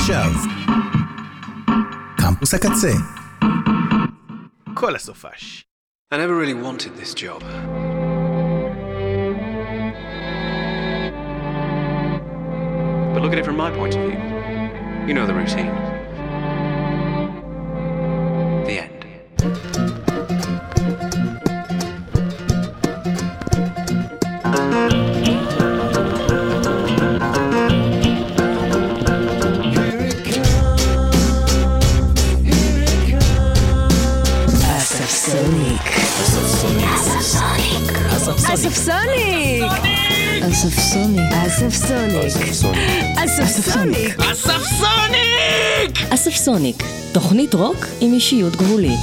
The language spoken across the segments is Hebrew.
ועכשיו, קמפוס הקצה. כל הסופש. I never really wanted this job. But look at it from my point of view. You know the routine. אספסוניק. אספסוניק. אספסוניק, תוכנית רוק עם אישיות גבולית.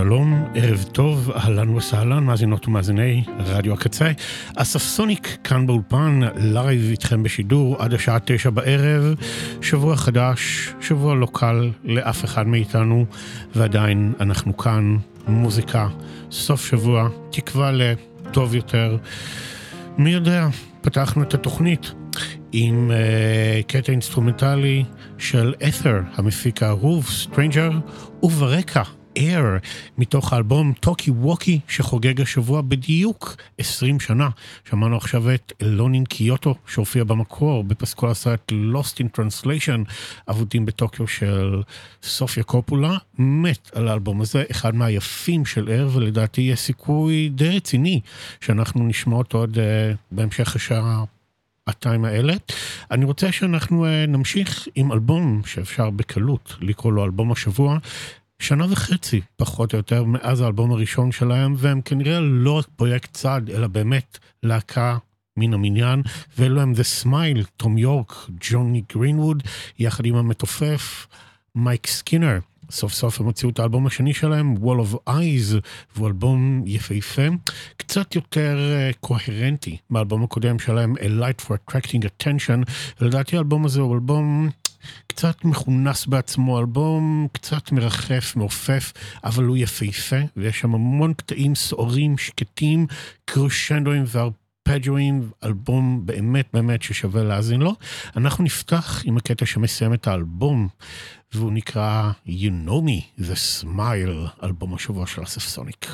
שלום ערב טוב, אהלן וסהלן, מאזינות ומאזיני רדיו הקצה. אסף סוניק כאן באולפן, לייב איתכם בשידור עד השעה תשע בערב. שבוע חדש, שבוע לא קל לאף אחד מאיתנו, ועדיין אנחנו כאן, מוזיקה, סוף שבוע, תקווה לטוב יותר. מי יודע, פתחנו את התוכנית עם אה, קטע אינסטרומנטלי של את'ר, המפיק האהוב, סטרנג'ר, וברקע, Air, מתוך האלבום Talkie Walkie, שחוגג השבוע בדיוק 20 שנה. שמענו עכשיו את Alone in Kyoto, שהופיע במקור בפסקול הסרט Lost in Translation, אבודים בטוקיו של סופיה קופולה, מת על האלבום הזה, אחד מהיפים של Air, ולדעתי יש סיכוי די רציני שאנחנו נשמע אותו עוד אה, בהמשך השעה. הטיים האלה. אני רוצה שאנחנו אה, נמשיך עם אלבום שאפשר בקלות לקרוא לו אלבום השבוע. שנה וחצי, פחות או יותר, מאז האלבום הראשון שלהם, והם כנראה לא רק פרויקט צד, אלא באמת להקה מן המניין, ואלו הם The Smile, תום יורק, ג'וני גרינווד, יחד עם המתופף מייק סקינר. סוף סוף הם הוציאו את האלבום השני שלהם, Wall of Eyes, והוא אלבום יפהפה, קצת יותר uh, קוהרנטי מהאלבום הקודם שלהם, A Light for Attracting Attention. לדעתי האלבום הזה הוא אלבום קצת מכונס בעצמו, אלבום קצת מרחף, מעופף, אבל הוא יפהפה, ויש שם המון קטעים סוערים, שקטים, קרושנדואים והרפג'ואים, אלבום באמת באמת ששווה להאזין לו. אנחנו נפתח עם הקטע שמסיים את האלבום, והוא נקרא You Know Me, The Smile, אלבום השבוע של אסף סוניק.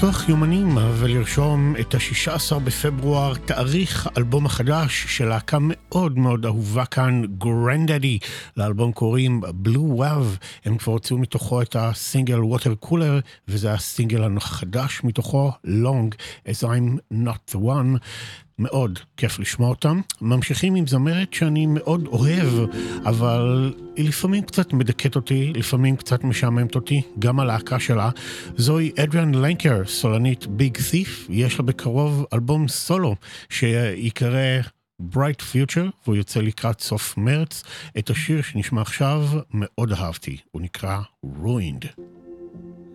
auteur יומנים ולרשום את ה-16 בפברואר, תאריך האלבום החדש של להקה מאוד מאוד אהובה כאן, גרנדדי. לאלבום קוראים בלו וואב, הם כבר הוציאו מתוכו את הסינגל ווטר קולר, וזה הסינגל החדש מתוכו, Long as I'm not the one. מאוד כיף לשמוע אותם. ממשיכים עם זמרת שאני מאוד אוהב, אבל היא לפעמים קצת מדכאת אותי, לפעמים קצת משעממת אותי, גם הלהקה שלה. זוהי אדריאן לנקר, סולנית ביג ת'יף, יש לה בקרוב אלבום סולו שיקרא Bright Future, והוא יוצא לקראת סוף מרץ. את השיר שנשמע עכשיו מאוד אהבתי, הוא נקרא Ruined.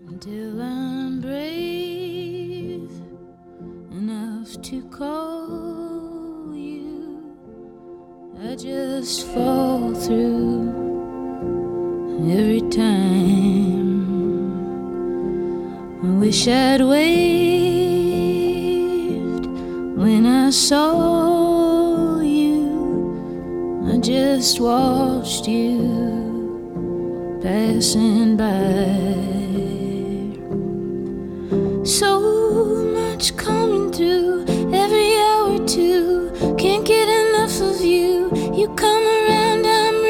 Until I'm brave enough to call you, I just fall through every time. Wish I'd waved when I saw you. I just watched you passing by. So much coming through every hour too. Can't get enough of you. You come around, I'm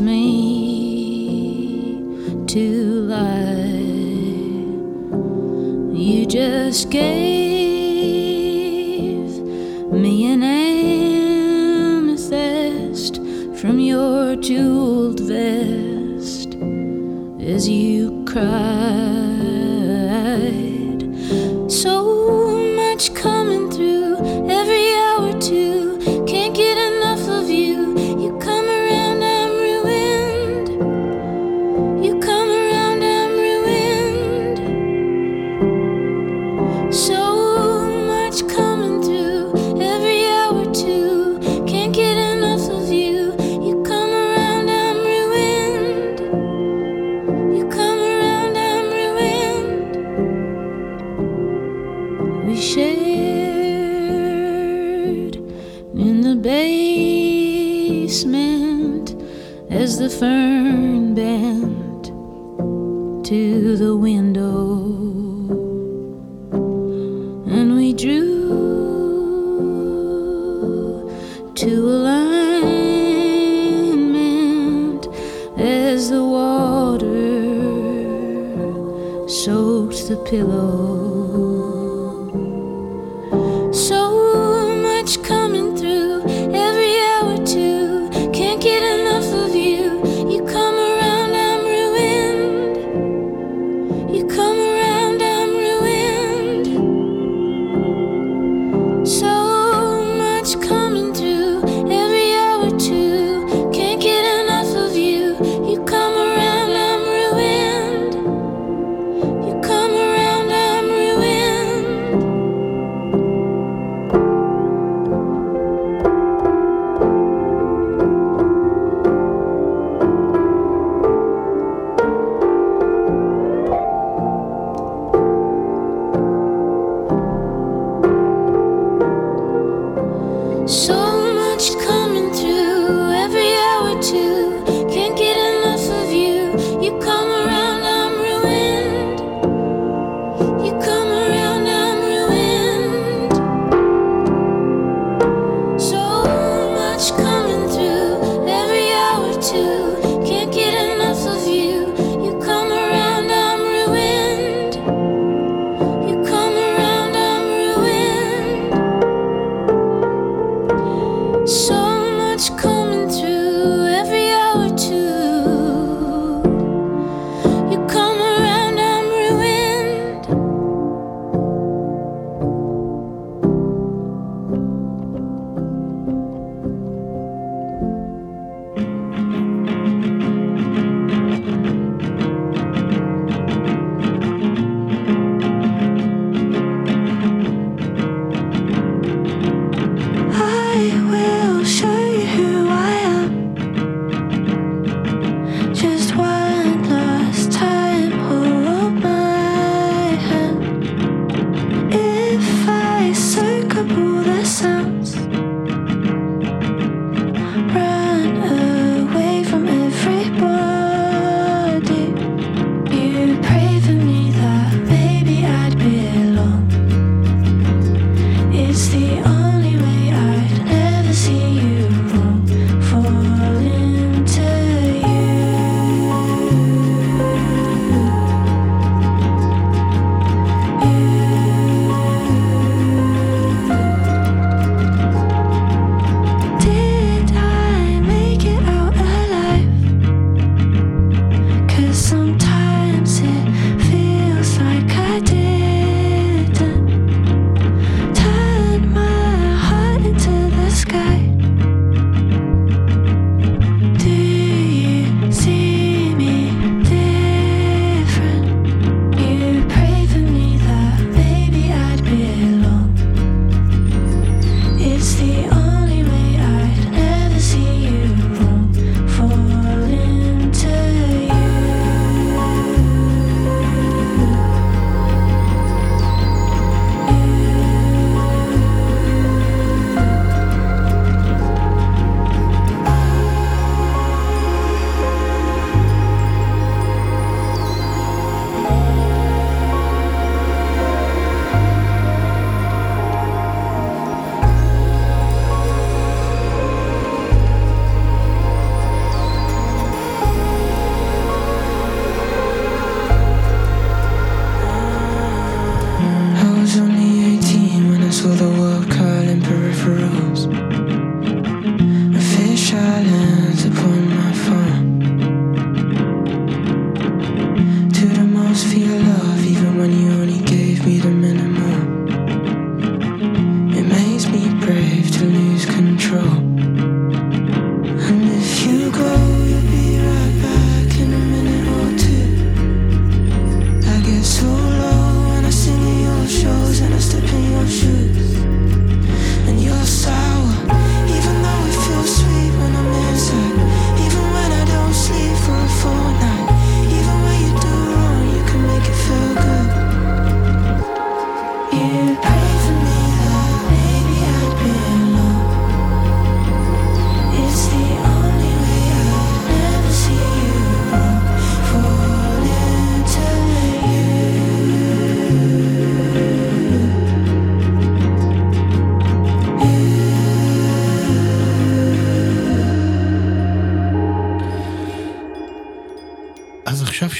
me to lie. You just gave me an amethyst from your jeweled vest as you cried. Fern bent to the window, you come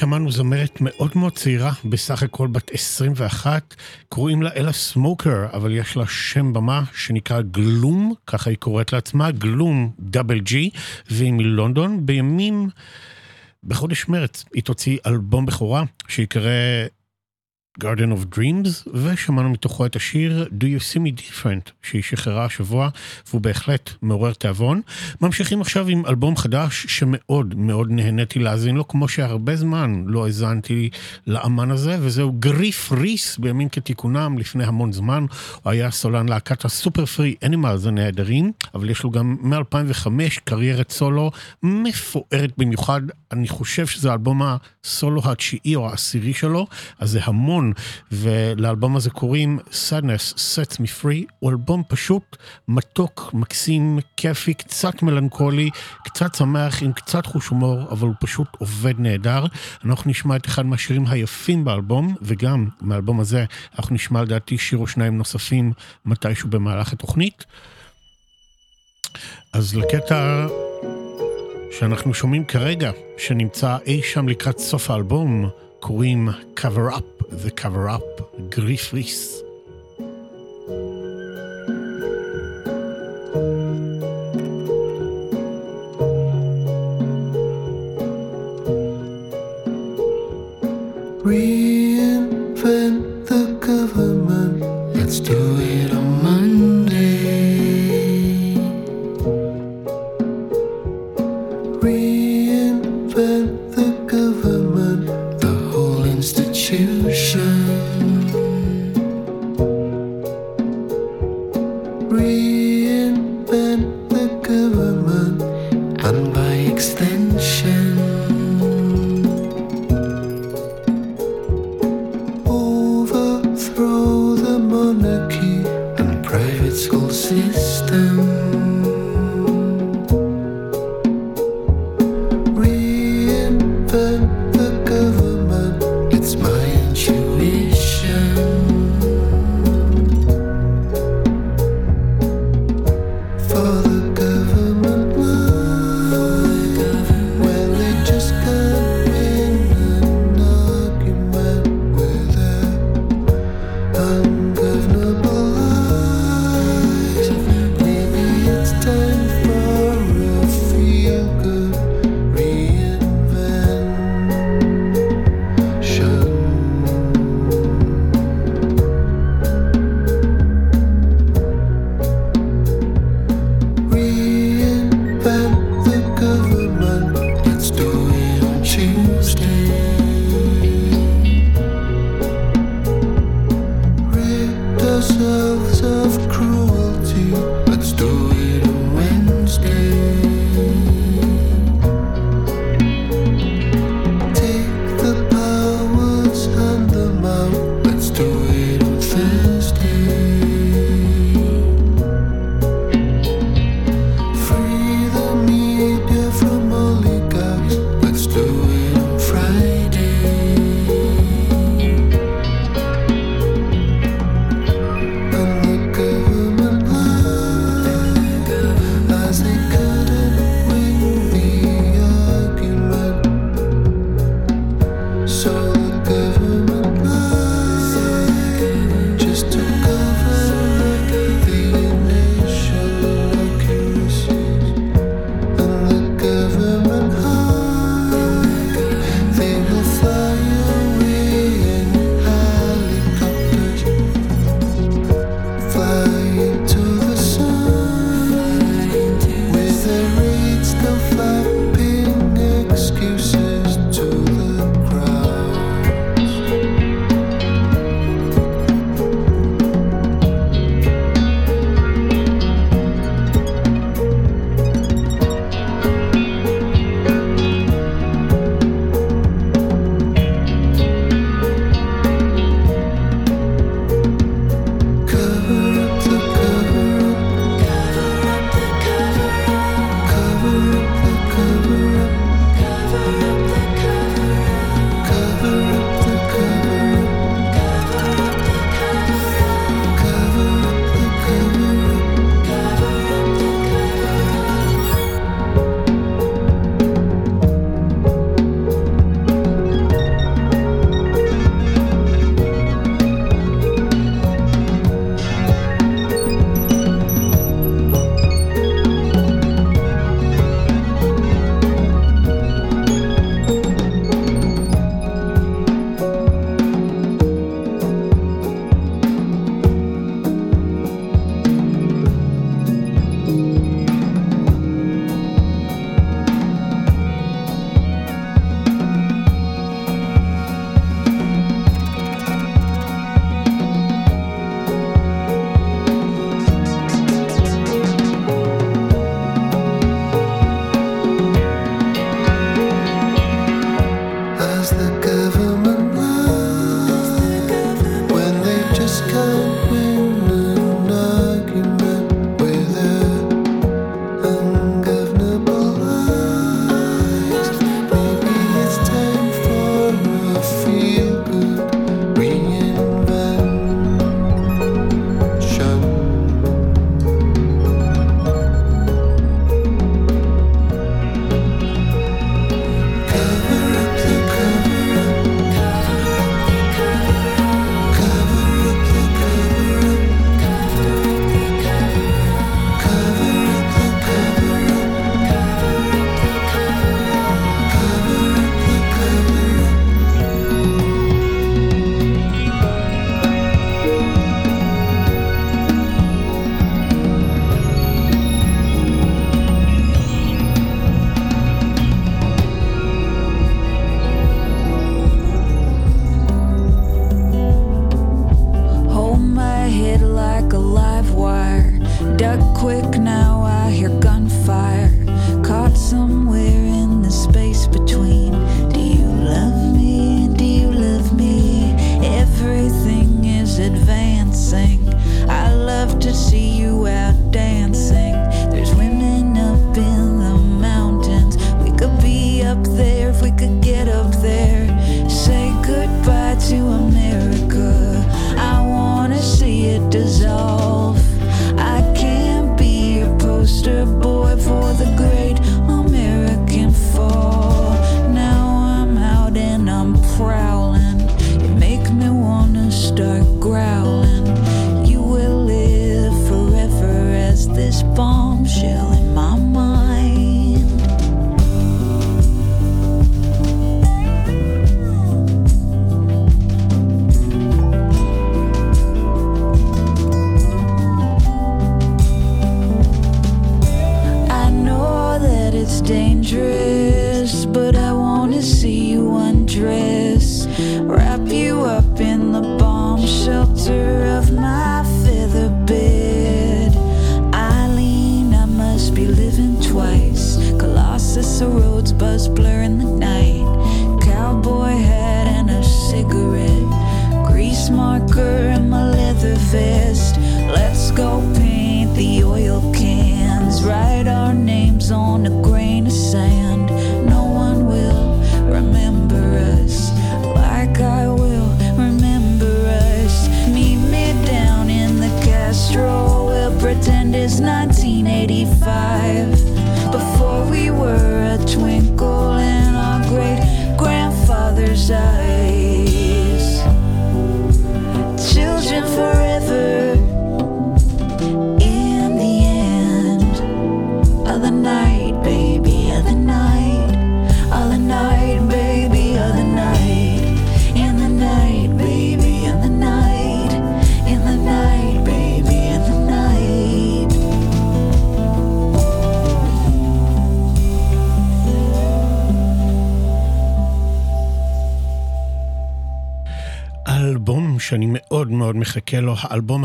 שמענו זמרת מאוד מאוד צעירה, בסך הכל בת 21, קוראים לה אלה סמוקר, אבל יש לה שם במה שנקרא גלום, ככה היא קוראת לעצמה, גלום דאבל ג'י, והיא מלונדון. בימים, בחודש מרץ, היא תוציא אלבום בכורה שיקרא Garden of Dreams, ושמענו מתוכו את השיר Do You See Me Different, שהיא שחררה השבוע, והוא בהחלט מעורר תיאבון. ממשיכים עכשיו עם אלבום חדש שמאוד מאוד נהניתי להאזין לו, כמו שהרבה זמן לא האזנתי לאמן הזה, וזהו גריף ריס בימים כתיקונם לפני המון זמן. הוא היה סולן להקת הסופר פרי אנימלס הנהדרים, אבל יש לו גם מ-2005 קריירת סולו מפוארת במיוחד. אני חושב שזה האלבום הסולו התשיעי או העשירי שלו, אז זה המון. ולאלבום הזה קוראים Sadness Sets Me Free, הוא אלבום פשוט מתוק, מקסים, כיפי, קצת מלנכולי, קצת שמח, עם קצת חוש הומור, אבל הוא פשוט עובד נהדר. אנחנו נשמע את אחד מהשירים היפים באלבום, וגם מהאלבום הזה אנחנו נשמע לדעתי שיר או שניים נוספים מתישהו במהלך התוכנית. אז לקטע שאנחנו שומעים כרגע, שנמצא אי שם לקראת סוף האלבום, Coim cover up the cover up Grifris. Reinvent the cover.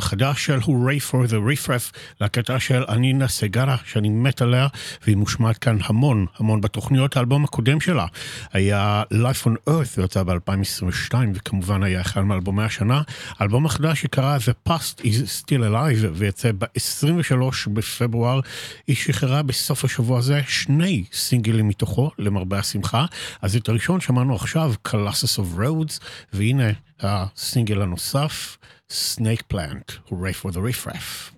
החדש של Hooray פור דה ריפרף, להקטה של אנינה סגרה, שאני מת עליה, והיא מושמעת כאן המון, המון בתוכניות. האלבום הקודם שלה היה Life on Earth, יצא ב-2022, וכמובן היה אחד מאלבומי השנה. האלבום החדש שקרא The Past is Still Alive, ויצא ב-23 בפברואר. היא שחררה בסוף השבוע הזה שני סינגלים מתוכו, למרבה השמחה. אז את הראשון שמענו עכשיו, Colossus of Roads, והנה הסינגל הנוסף. Snake Plant. Hooray for the riffraff.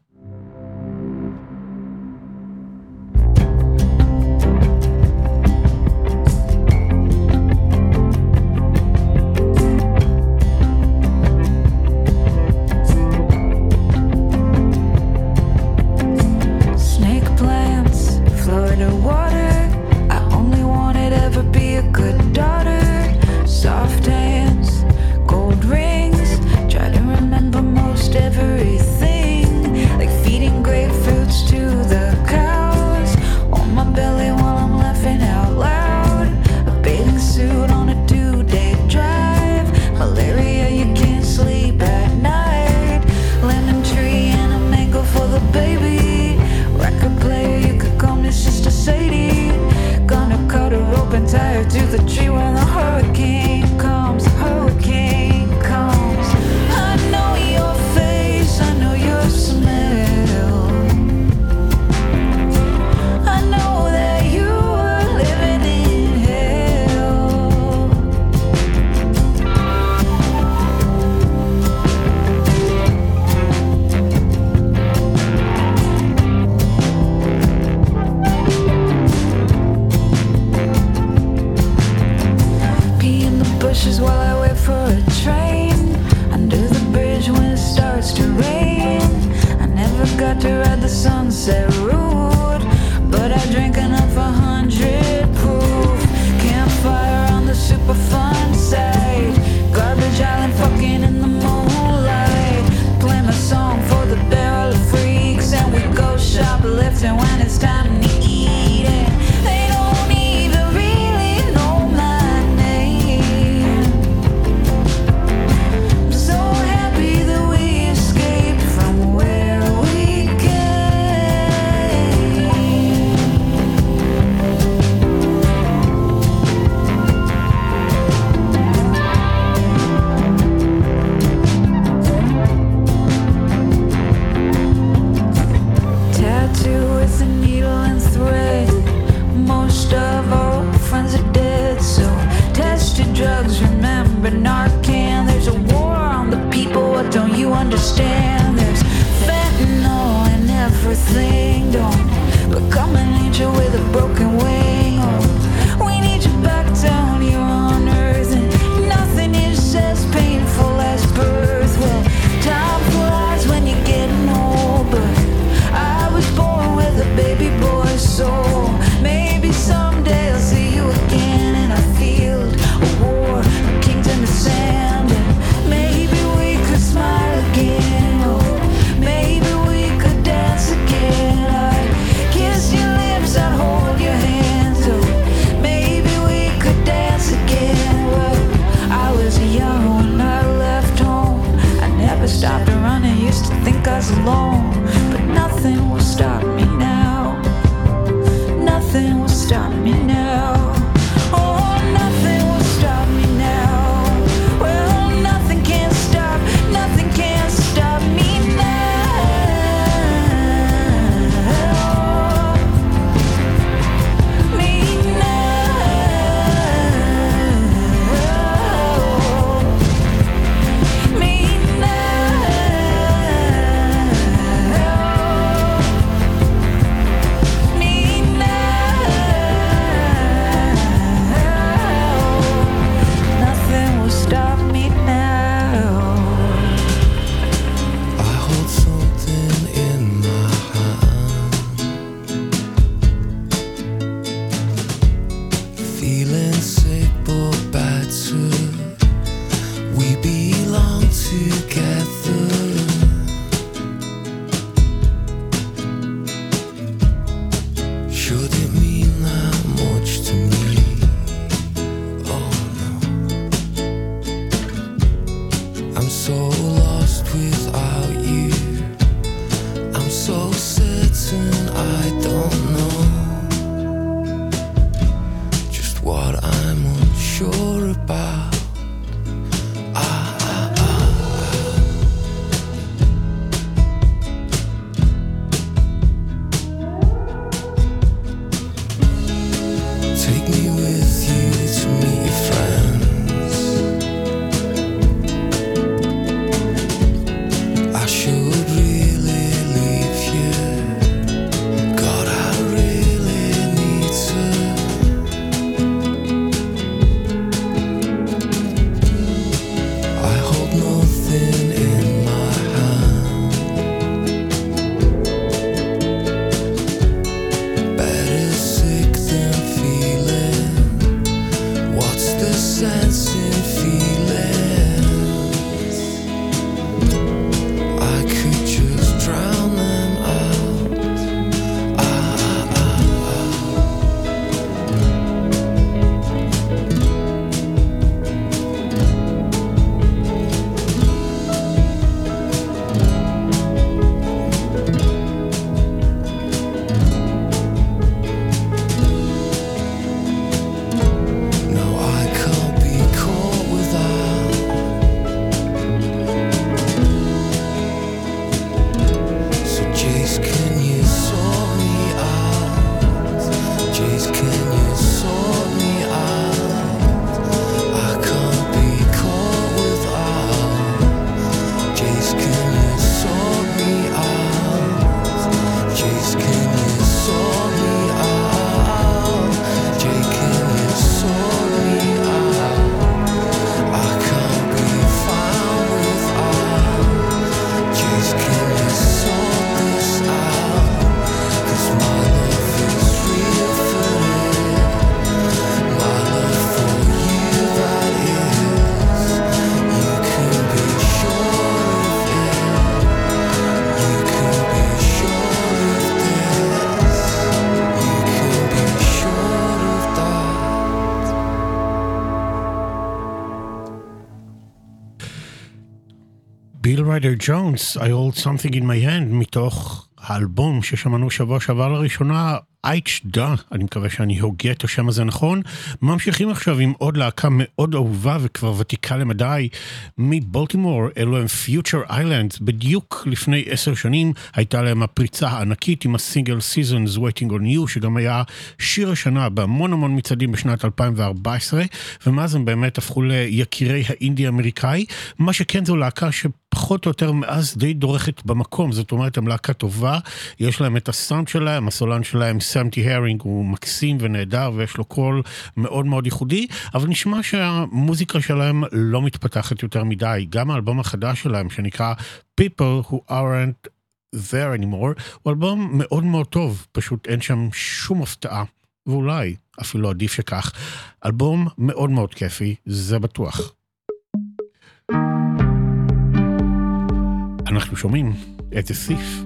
ספיידר ג'ונס, I hold something in my hand, מתוך האלבום ששמענו שבוע שעבר לראשונה, אייצ'דה, אני מקווה שאני הוגה את השם הזה נכון. ממשיכים עכשיו עם עוד להקה מאוד אהובה וכבר ותיקה למדי מבולטימור, אלו הם Future Islands, בדיוק לפני עשר שנים הייתה להם הפריצה הענקית עם הסינגל Seasons Waiting on You, שגם היה שיר השנה בהמון המון מצעדים בשנת 2014, ומאז הם באמת הפכו ליקירי האינדי אמריקאי, מה שכן זו להקה ש... פחות או יותר מאז די דורכת במקום, זאת אומרת הם להקה טובה, יש להם את הסאונד שלהם, הסולן שלהם סמטי הרינג הוא מקסים ונהדר ויש לו קול מאוד מאוד ייחודי, אבל נשמע שהמוזיקה שלהם לא מתפתחת יותר מדי, גם האלבום החדש שלהם שנקרא People Who aren't there anymore, הוא אלבום מאוד מאוד טוב, פשוט אין שם שום הפתעה, ואולי אפילו עדיף שכך. אלבום מאוד מאוד כיפי, זה בטוח. אנחנו שומעים את הסיף.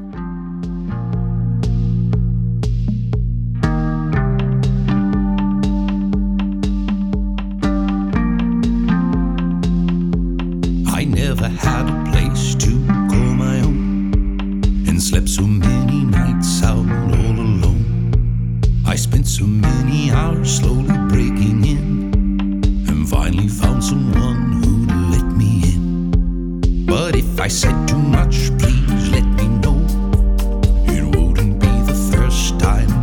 I never had a place to call my own and slept so many nights out all alone. I spent so many hours slowly breaking in and finally found someone but if I said too much, please let me know. It wouldn't be the first time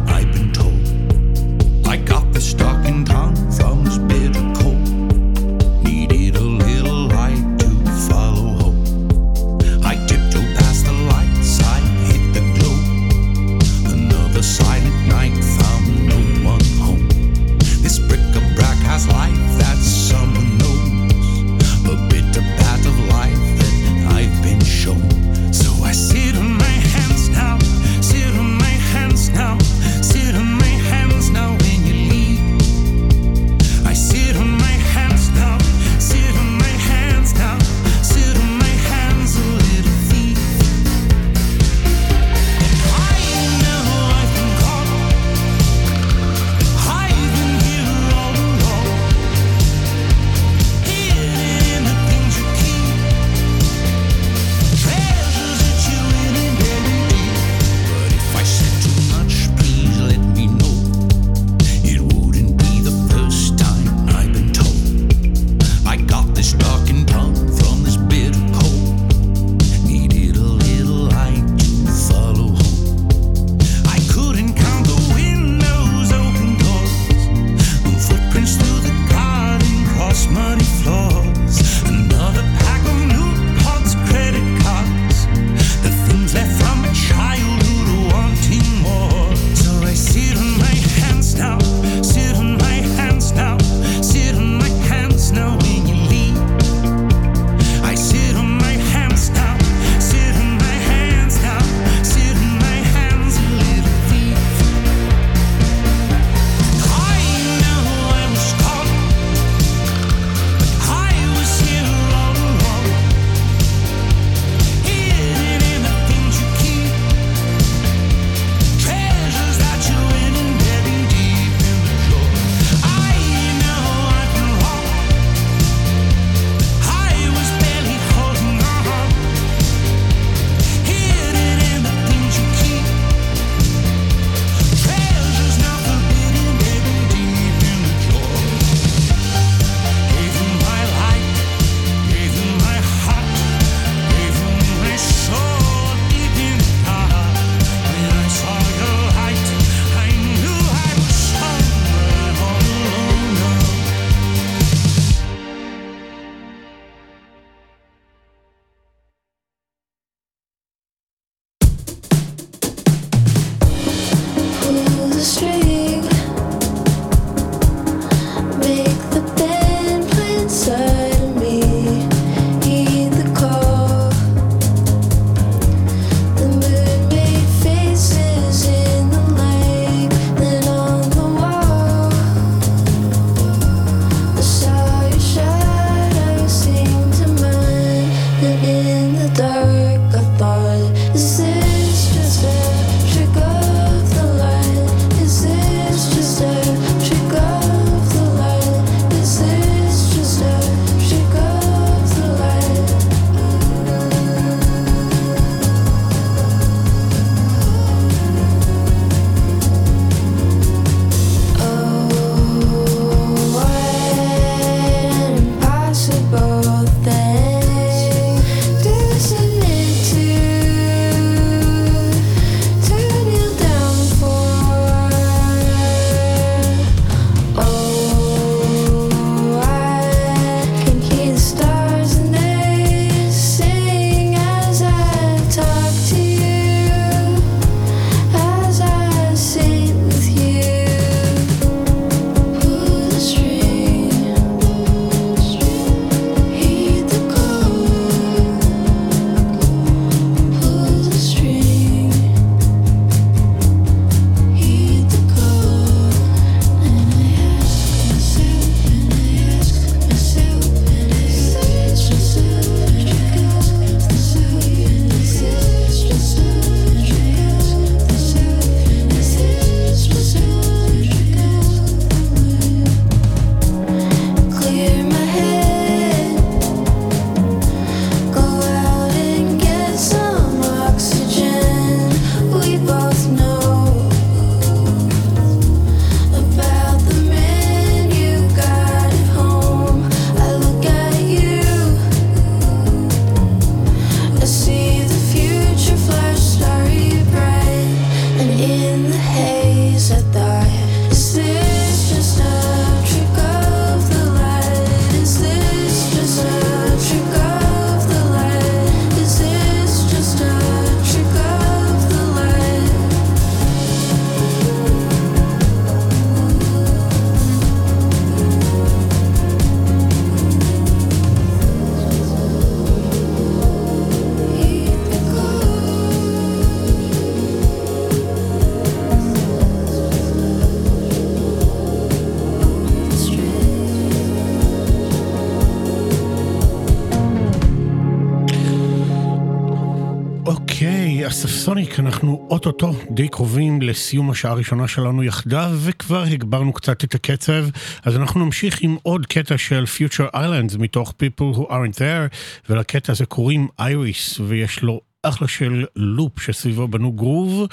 סוניק, אנחנו אוטוטו די קרובים לסיום השעה הראשונה שלנו יחדיו, וכבר הגברנו קצת את הקצב, אז אנחנו נמשיך עם עוד קטע של Future Islands מתוך People Who Aren't There, ולקטע הזה קוראים Iris, ויש לו אחלה של לופ שסביבו בנו גרוב,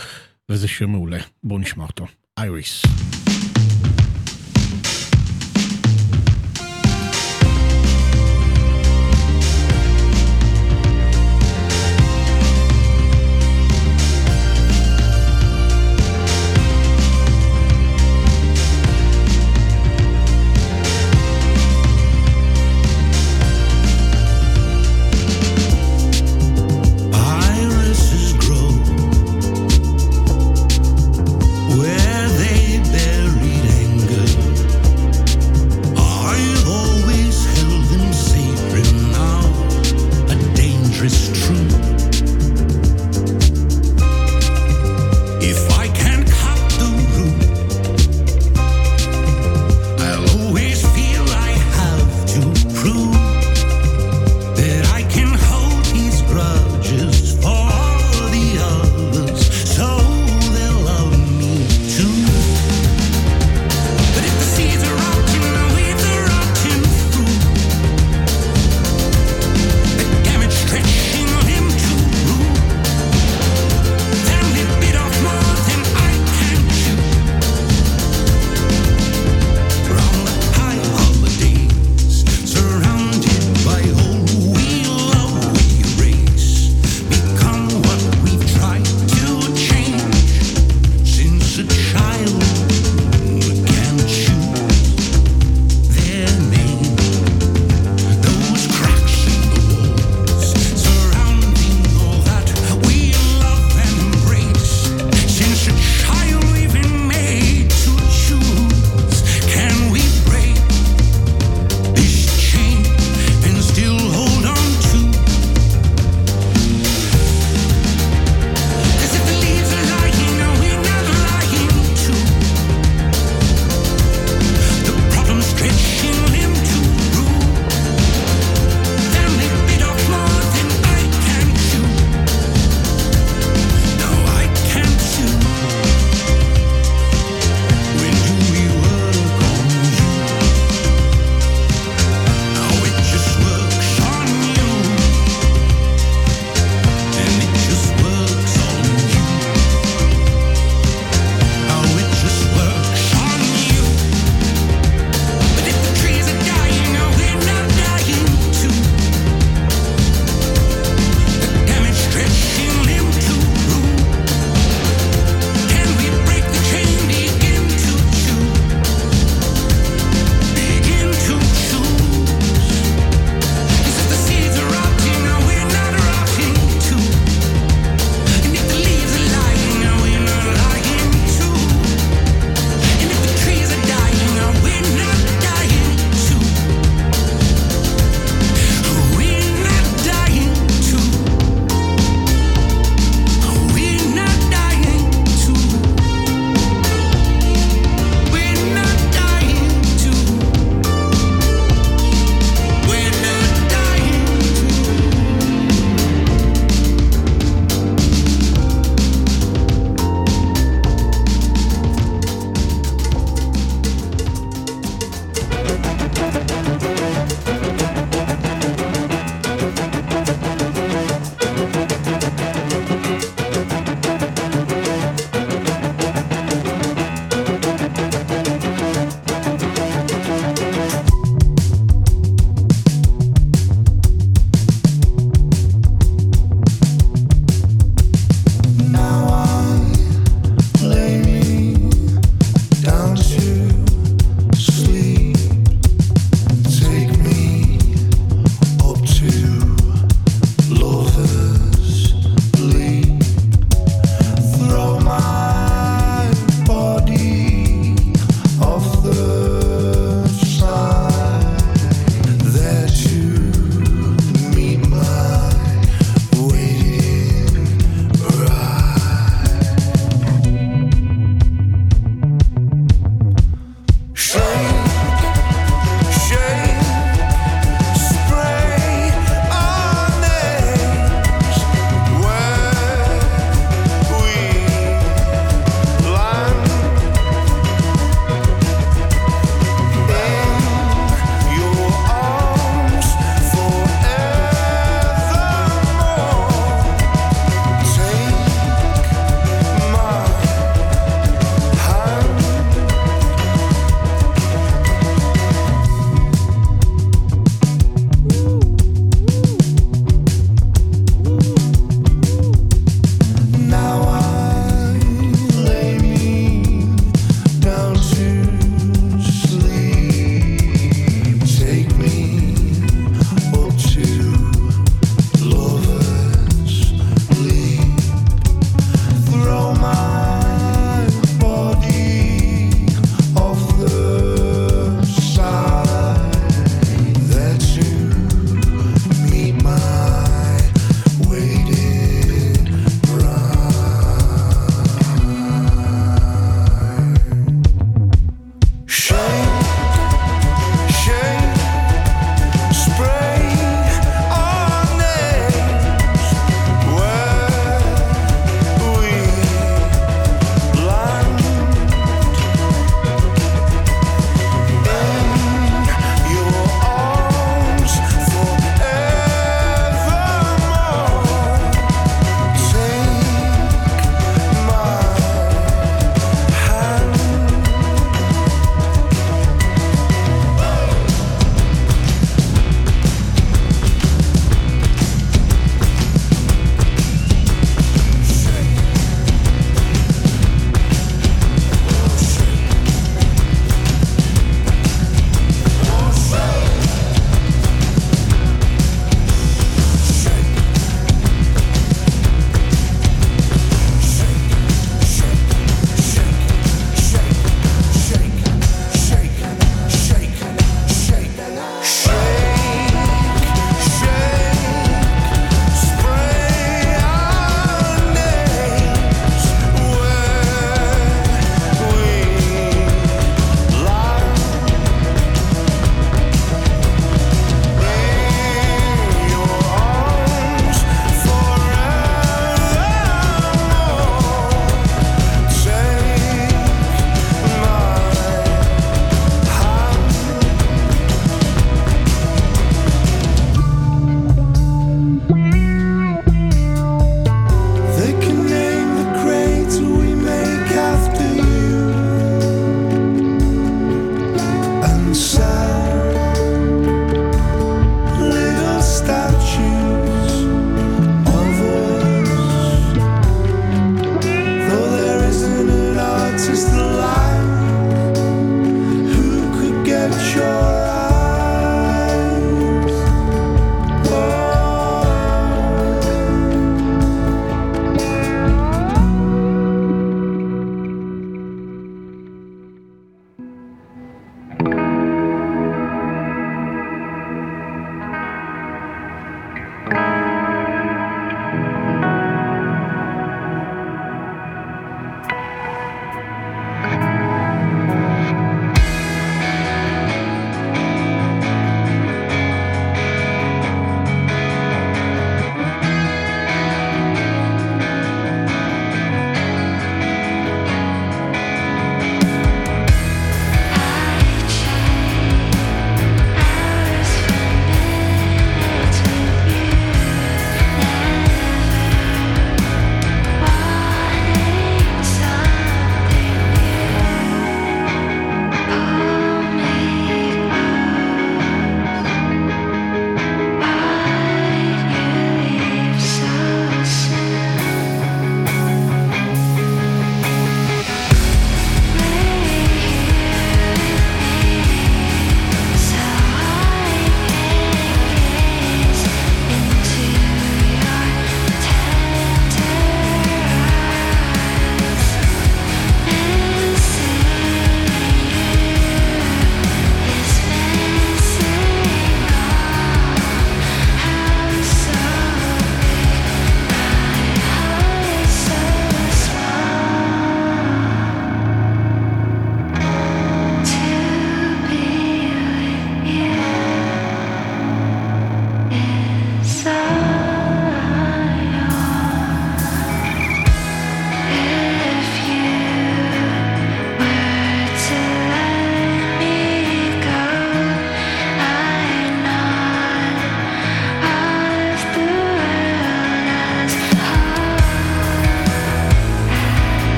וזה שיר מעולה. בואו נשמע אותו. Iris.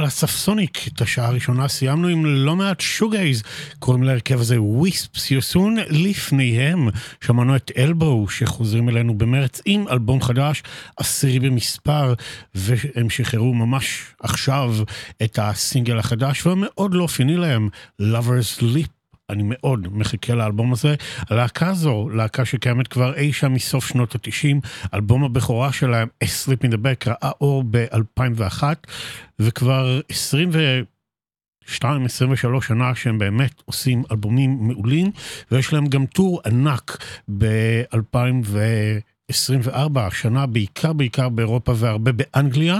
על הספסוניק. את השעה הראשונה סיימנו עם לא מעט שוגייז. קוראים להרכב הזה וויספס יוסון. לפניהם שמענו את אלבו, שחוזרים אלינו במרץ עם אלבום חדש, עשירי במספר, והם שחררו ממש עכשיו את הסינגל החדש, והמאוד לא אופייני להם, Lovers Leap. אני מאוד מחכה לאלבום הזה. הלהקה הזו, להקה שקיימת כבר אי שם מסוף שנות ה-90, אלבום הבכורה שלהם, A Sleep in the Back, ראה אור ב-2001, וכבר 22, 23 שנה שהם באמת עושים אלבומים מעולים, ויש להם גם tour ענק ב-2000 24 השנה, בעיקר בעיקר באירופה והרבה באנגליה.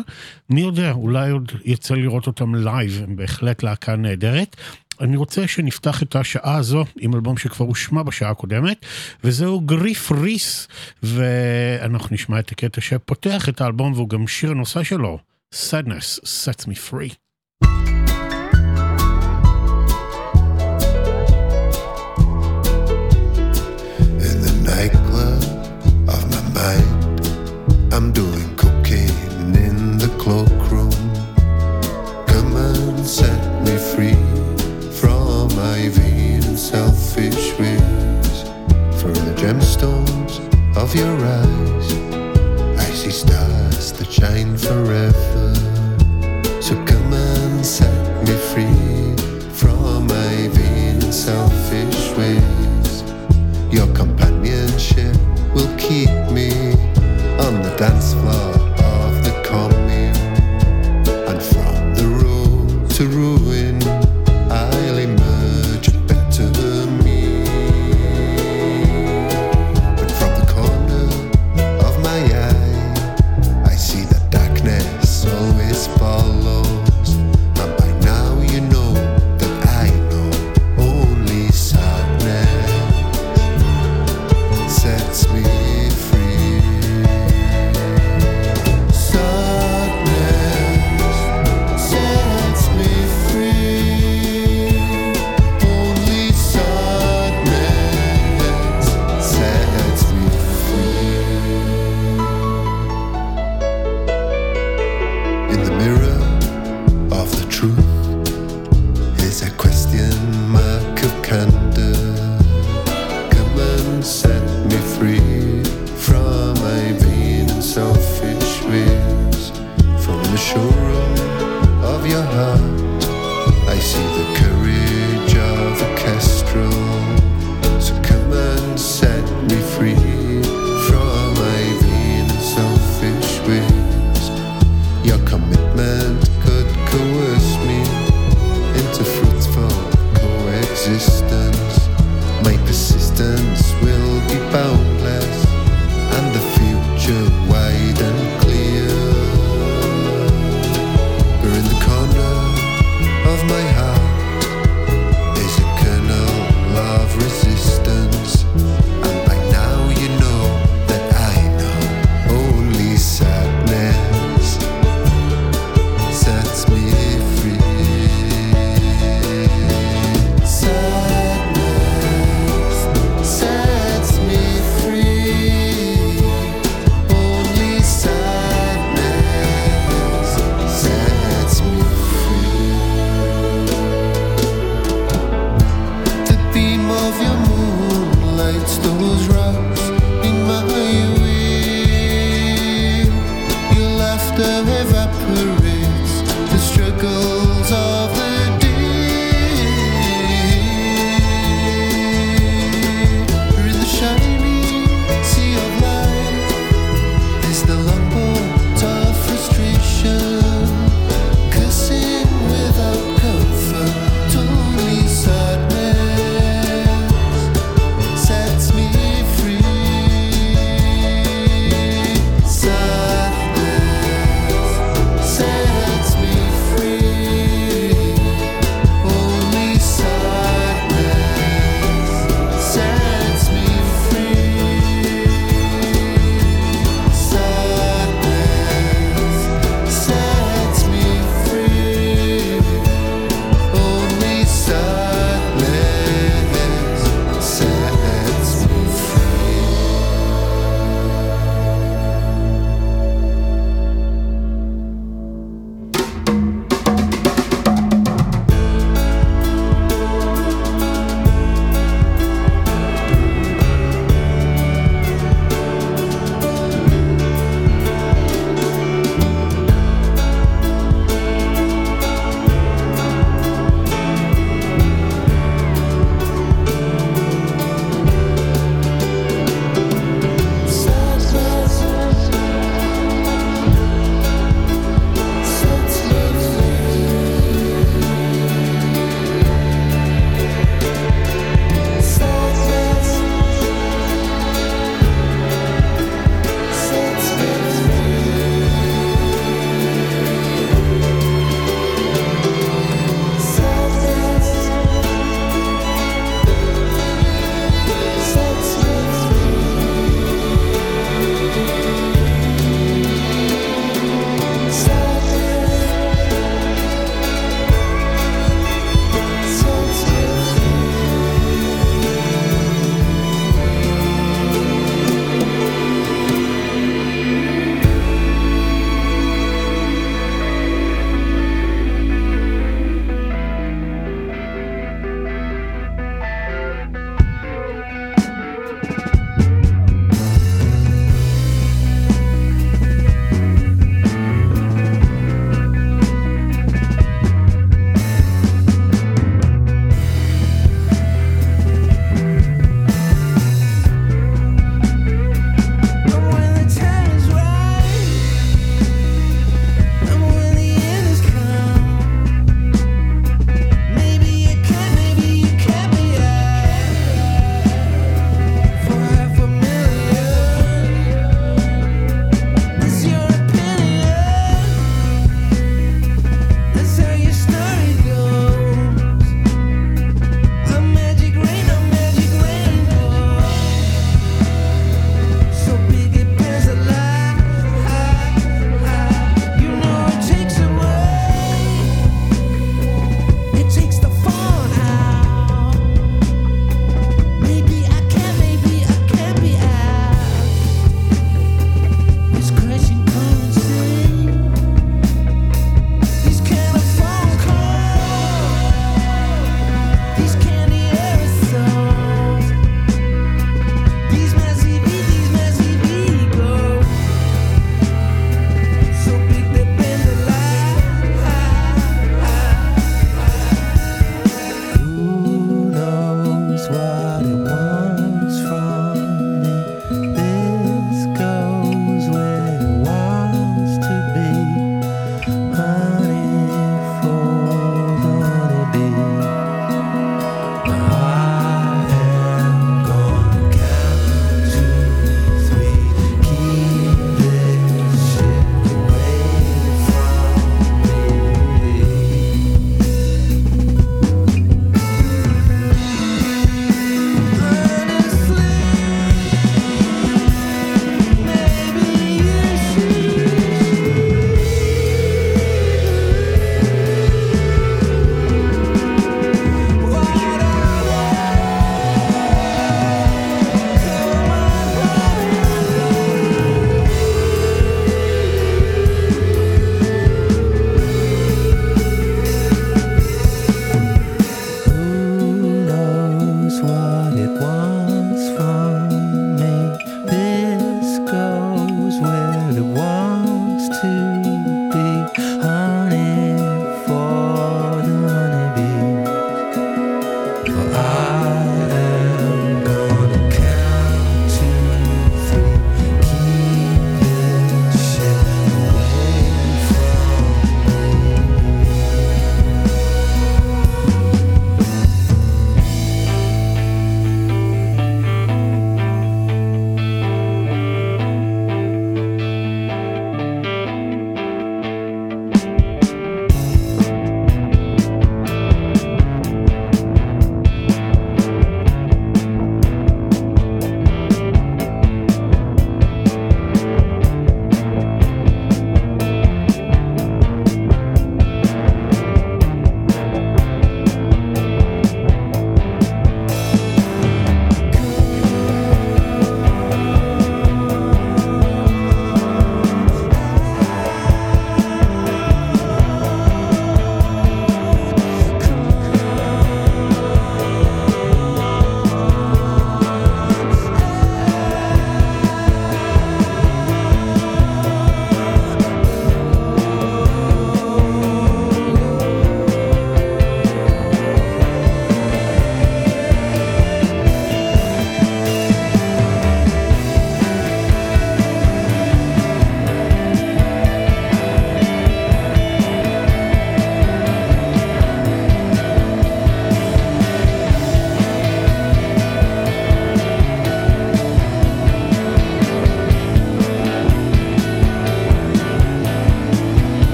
מי יודע, אולי עוד יצא לראות אותם לייב, הם בהחלט להקה נהדרת. אני רוצה שנפתח את השעה הזו עם אלבום שכבר הושמע בשעה הקודמת, וזהו גראף ריס, ואנחנו נשמע את הקטע שפותח את האלבום והוא גם שיר הנושא שלו, Sadness Sets Me Free.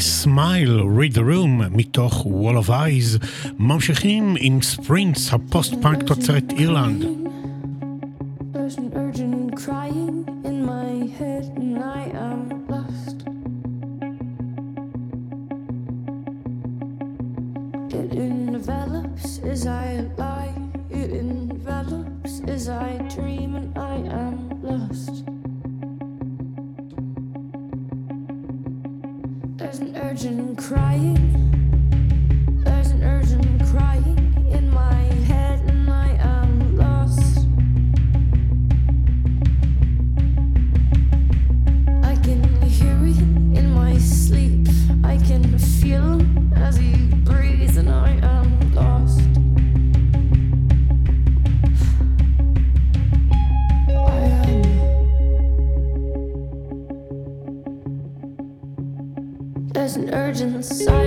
The Smile, read the room, מתוך Wall of Eyes, ממשיכים עם Sprints, הפוסט-פאנק תוצרת אירלנד. inside.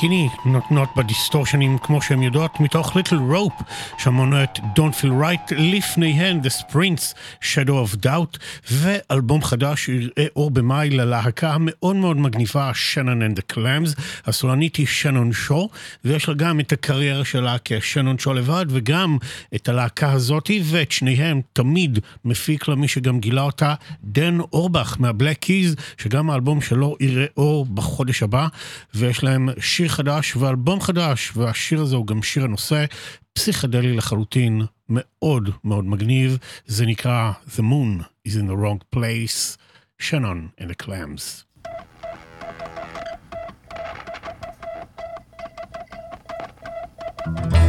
קיני נותנות בדיסטורשנים כמו שהן יודעות מתוך ליטל רופ שמענו את Don't Feel Right לפניהן The Sprints Shadow of Doubt ואלבום חדש שיראה אור במאי ללהקה המאוד מאוד מגניבה שנון and the Clams הסולנית היא שנון שו ויש לה גם את הקריירה שלה כשנון שו לבד וגם את הלהקה הזאתי ואת שניהם תמיד מפיק לה מי שגם גילה אותה דן אורבך מהבלק קיז שגם האלבום שלו יראה אור בחודש הבא ויש להם שיר חדש ואלבום חדש, והשיר הזה הוא גם שיר הנושא, פסיכדלי לחלוטין, מאוד מאוד מגניב, זה נקרא The Moon is in the wrong place, Shannon and the Clams. The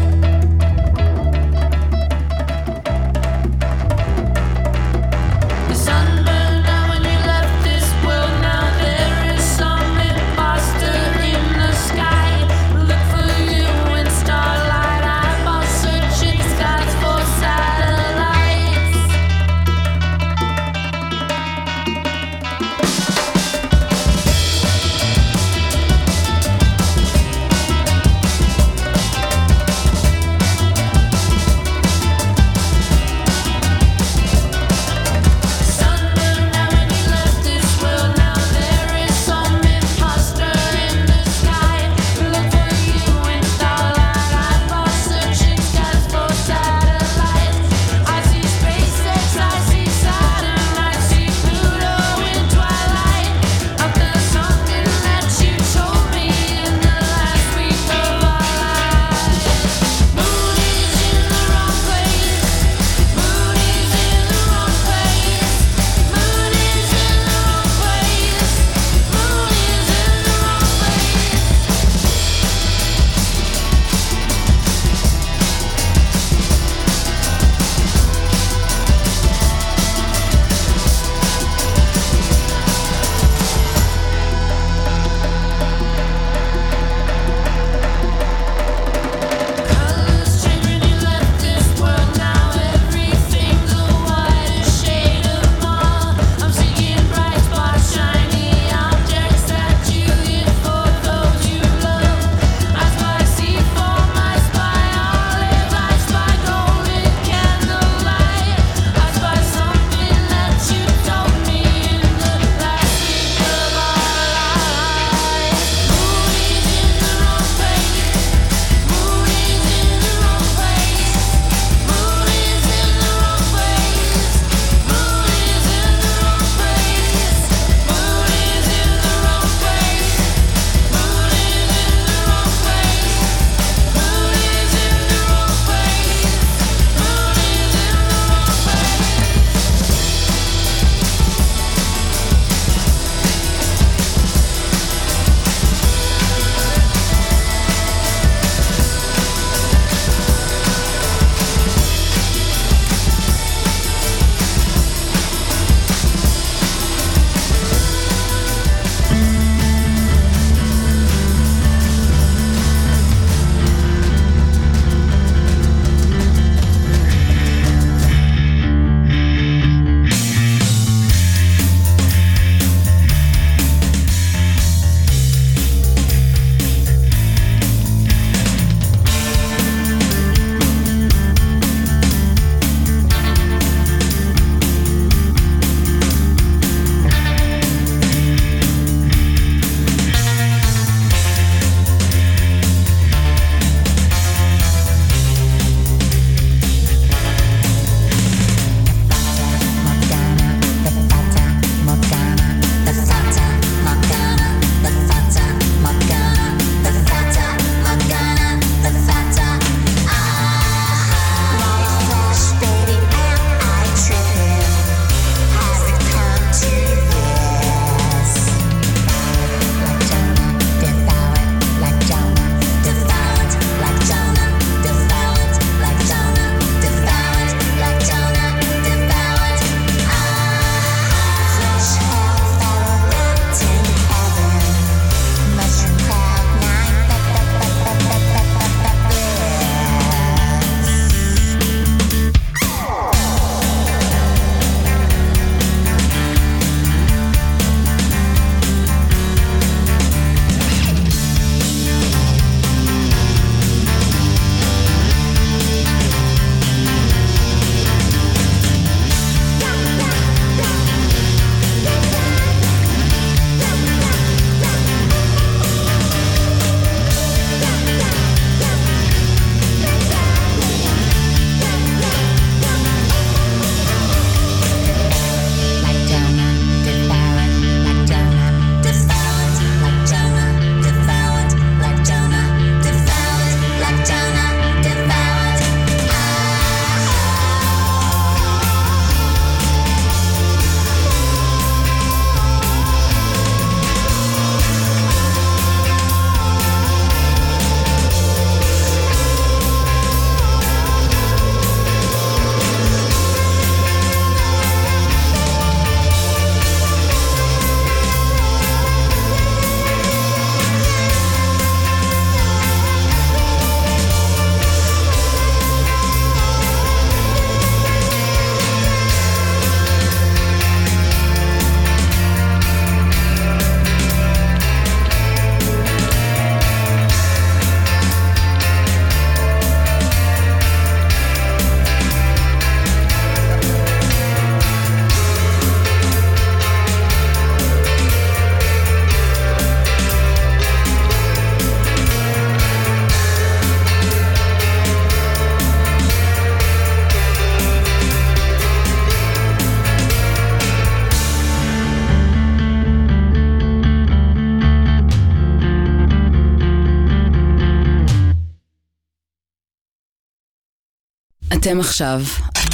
אתם עכשיו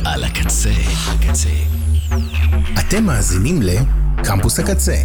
על הקצה. הקצה. אתם מאזינים לקמפוס הקצה.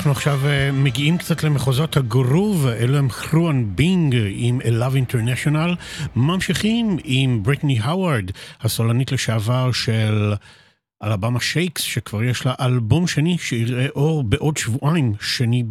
אנחנו עכשיו אה, מגיעים קצת למחוזות הגרוב, אלו הם חרואן בינג עם Love International, ממשיכים עם בריטני האווארד, הסולנית לשעבר של אלבמה שייקס, שכבר יש לה אלבום שני שיראה אור בעוד שבועיים, שני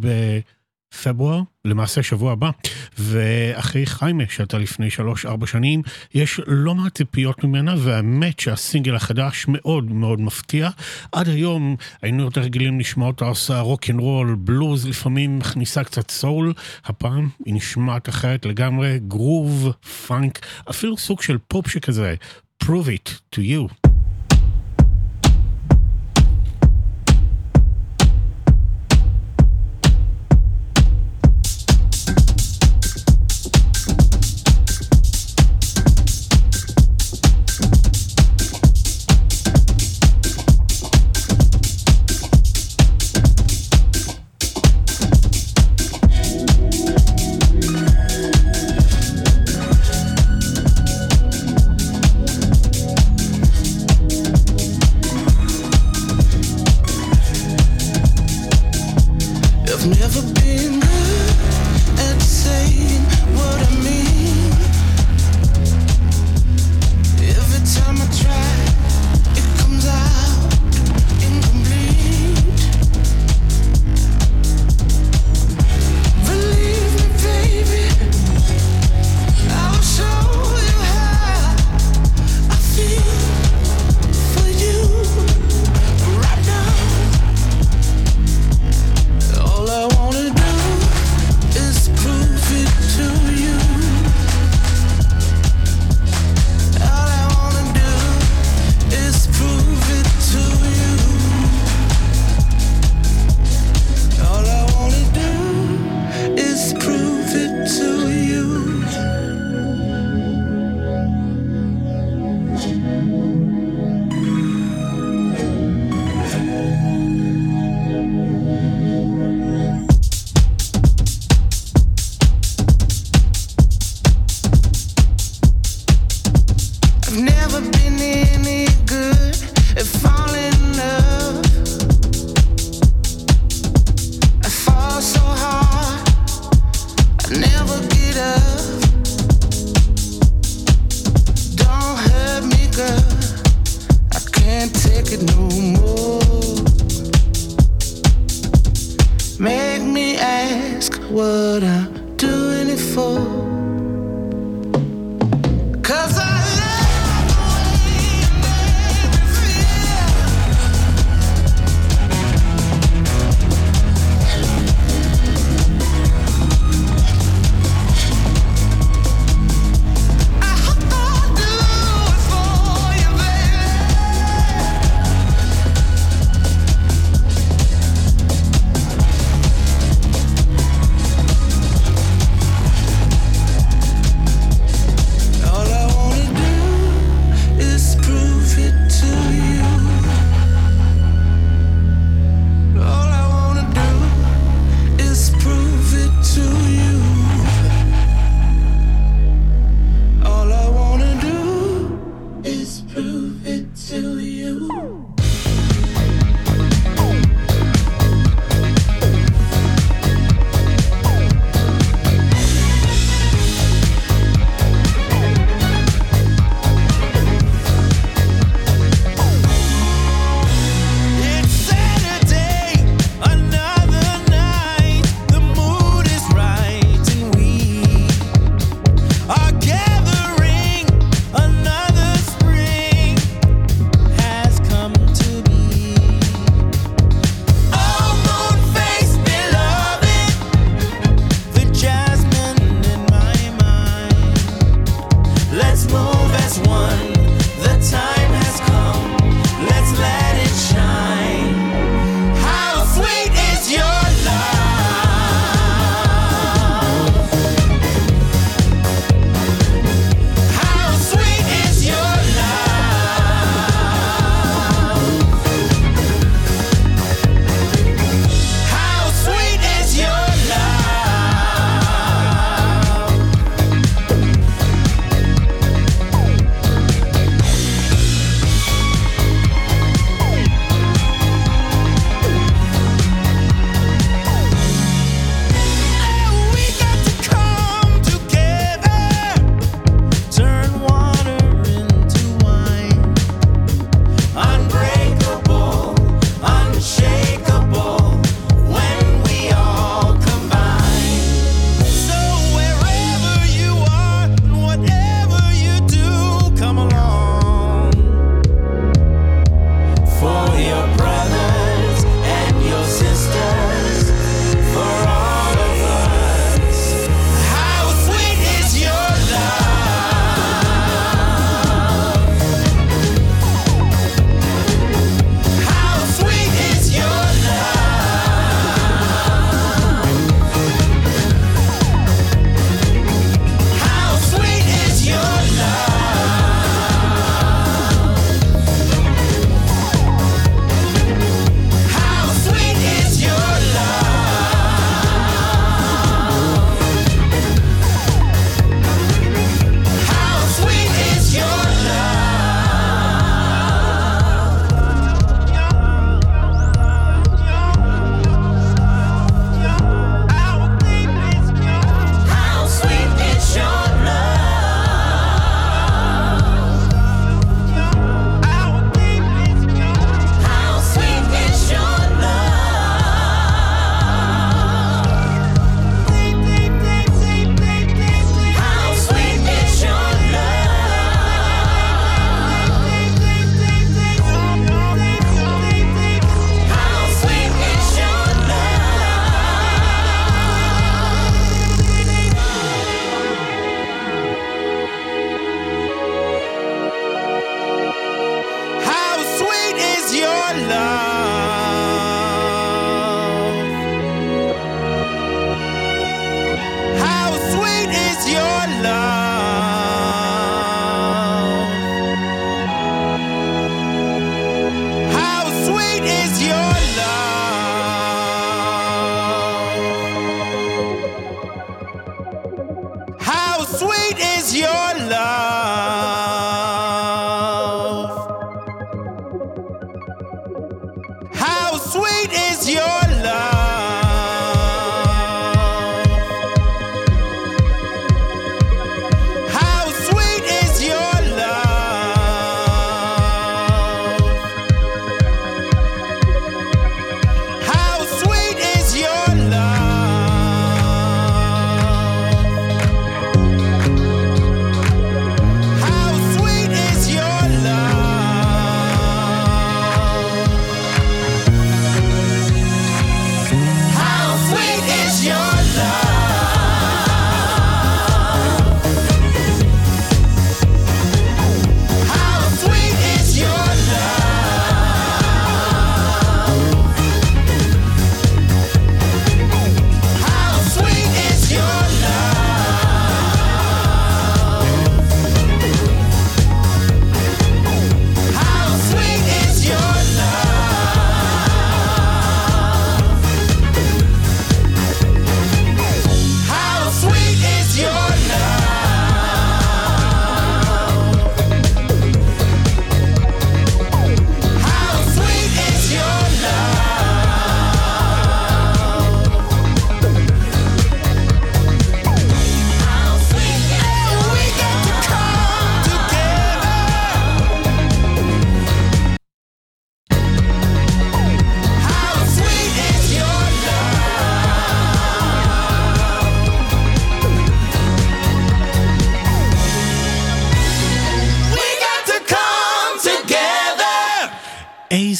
בפברואר, למעשה שבוע הבא. ואחרי חיימה, שהייתה לפני שלוש-ארבע שנים, יש לא מעט ציפיות ממנה, והאמת שהסינגל החדש מאוד מאוד מפתיע. עד היום היינו יותר רגילים לשמוע אותה עושה רוק אנד רול, בלוז, לפעמים מכניסה קצת סול, הפעם היא נשמעת אחרת לגמרי, גרוב, פאנק, אפילו סוג של פופ שכזה. prove it to you.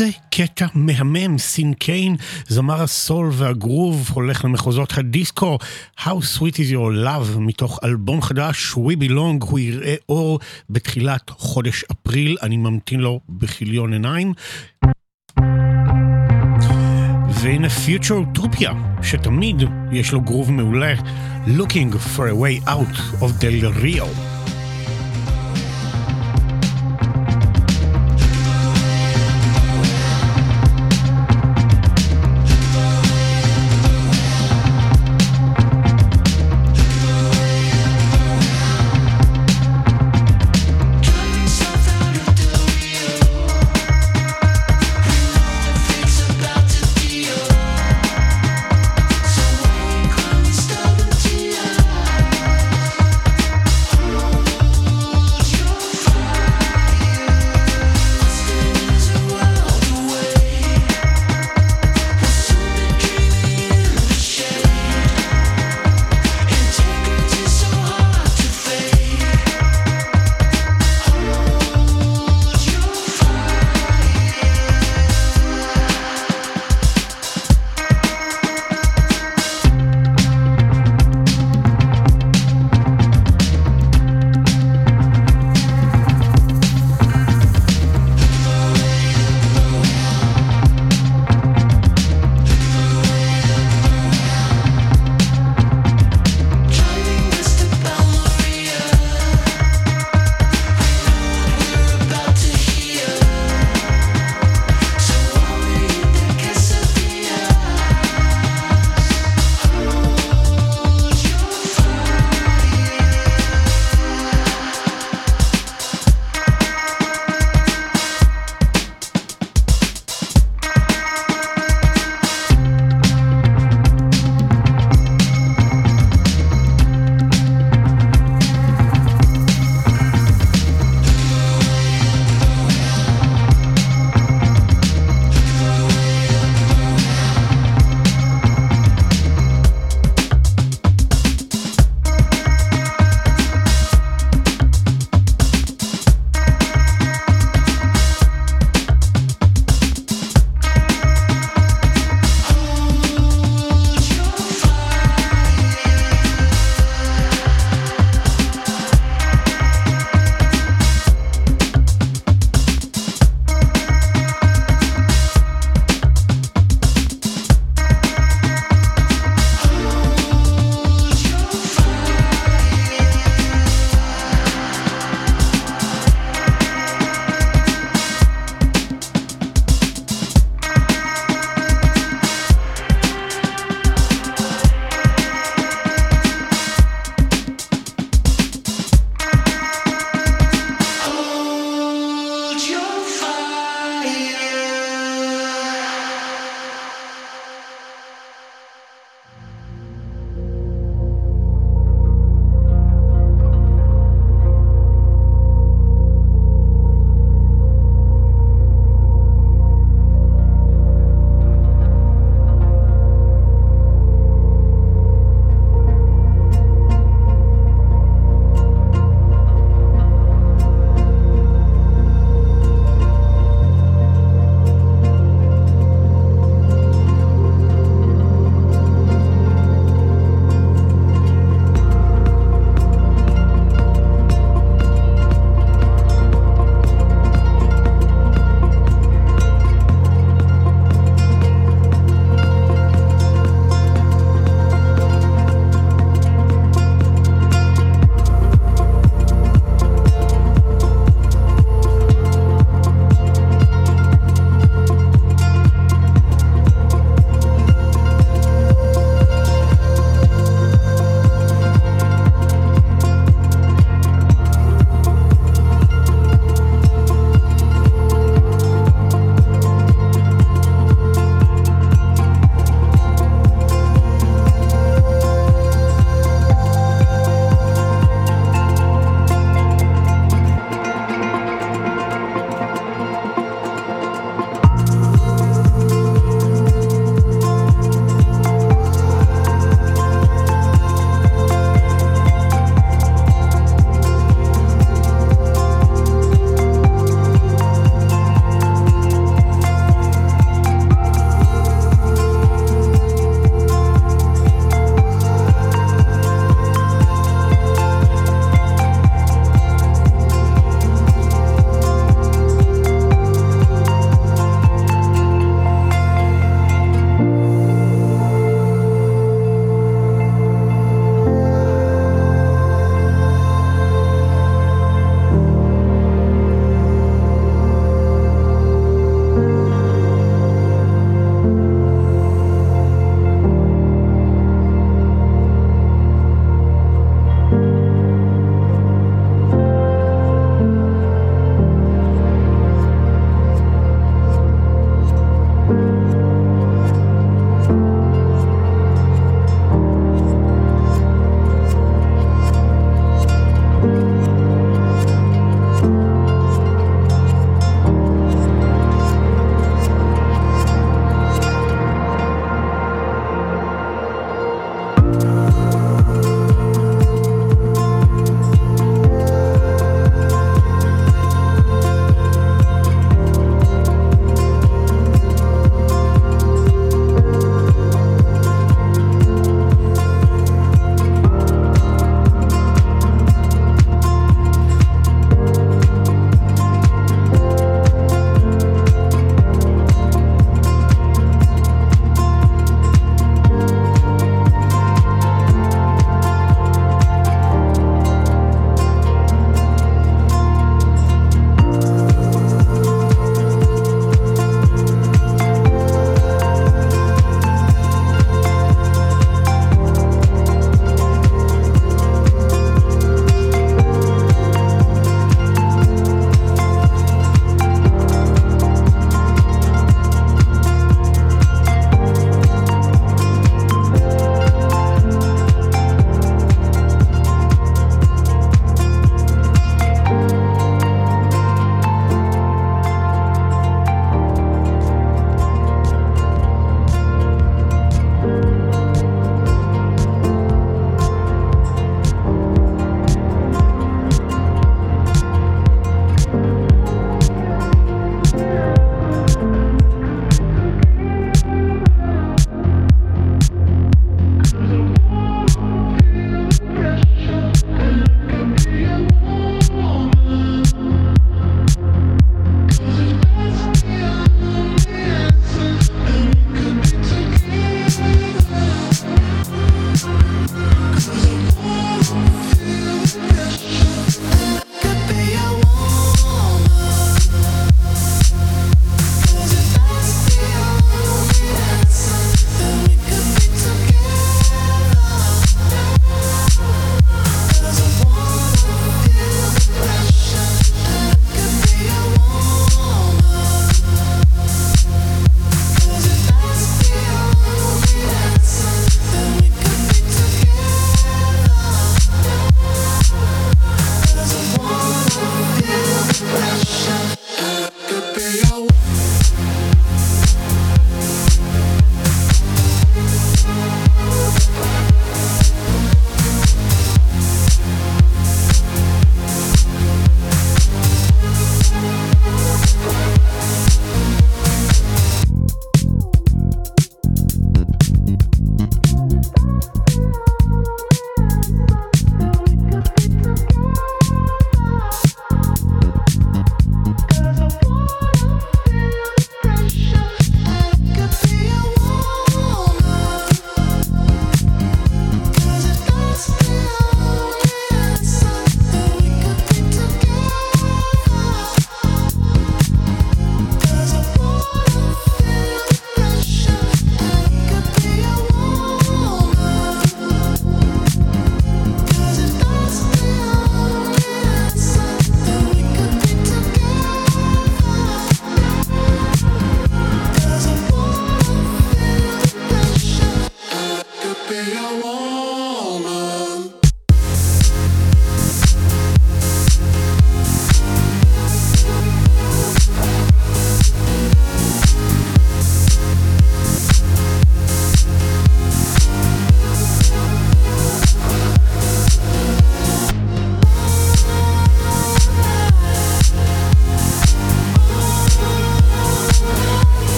איזה קטע מהמם, סין קיין, זמר הסול והגרוב, הולך למחוזות הדיסקו, How Sweet is Your Love, מתוך אלבום חדש, We Belong, הוא יראה אור בתחילת חודש אפריל, אני ממתין לו בכיליון עיניים. והנה Future Utopia, שתמיד יש לו גרוב מעולה, Looking for a way out of Del Rio.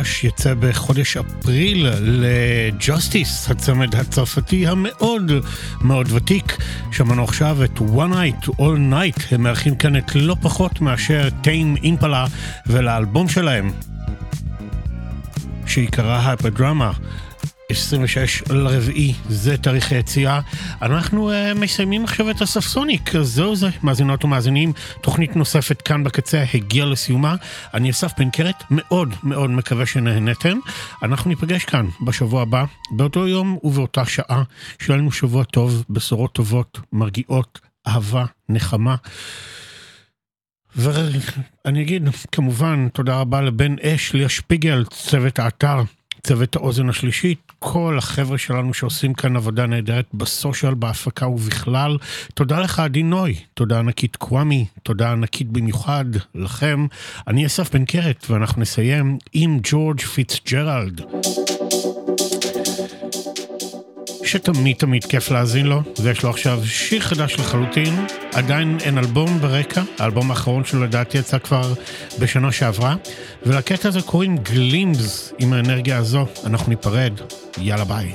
חדש יצא בחודש אפריל לג'וסטיס, הצמד הצרפתי המאוד מאוד ותיק. שמענו עכשיו את One Night All Night, הם מארחים כאן את לא פחות מאשר טיים אימפלה ולאלבום שלהם, שעיקרה הייפרדרמה. 26 לרביעי, זה תאריך היציאה. אנחנו uh, מסיימים עכשיו את הספסוניק, זהו זה, מאזינות ומאזינים. תוכנית נוספת כאן בקצה הגיעה לסיומה. אני אסף בן קרת, מאוד מאוד מקווה שנהנתם. אנחנו ניפגש כאן בשבוע הבא, באותו יום ובאותה שעה. שיהיה לנו שבוע טוב, בשורות טובות, מרגיעות, אהבה, נחמה. ואני אגיד, כמובן, תודה רבה לבן אש, ליה שפיגל, צוות האתר. צוות האוזן השלישית, כל החבר'ה שלנו שעושים כאן עבודה נהדרת בסושיאל, בהפקה ובכלל. תודה לך, עדי נוי, תודה ענקית קוואמי, תודה ענקית במיוחד לכם. אני אסף בן קרת, ואנחנו נסיים עם ג'ורג' פיצג'רלד. שתמיד תמיד כיף להאזין לו, ויש לו עכשיו שיר חדש לחלוטין, עדיין אין אלבום ברקע, האלבום האחרון שלו לדעתי יצא כבר בשנה שעברה, ולקטע הזה קוראים Glimpse, עם האנרגיה הזו. אנחנו ניפרד, יאללה ביי.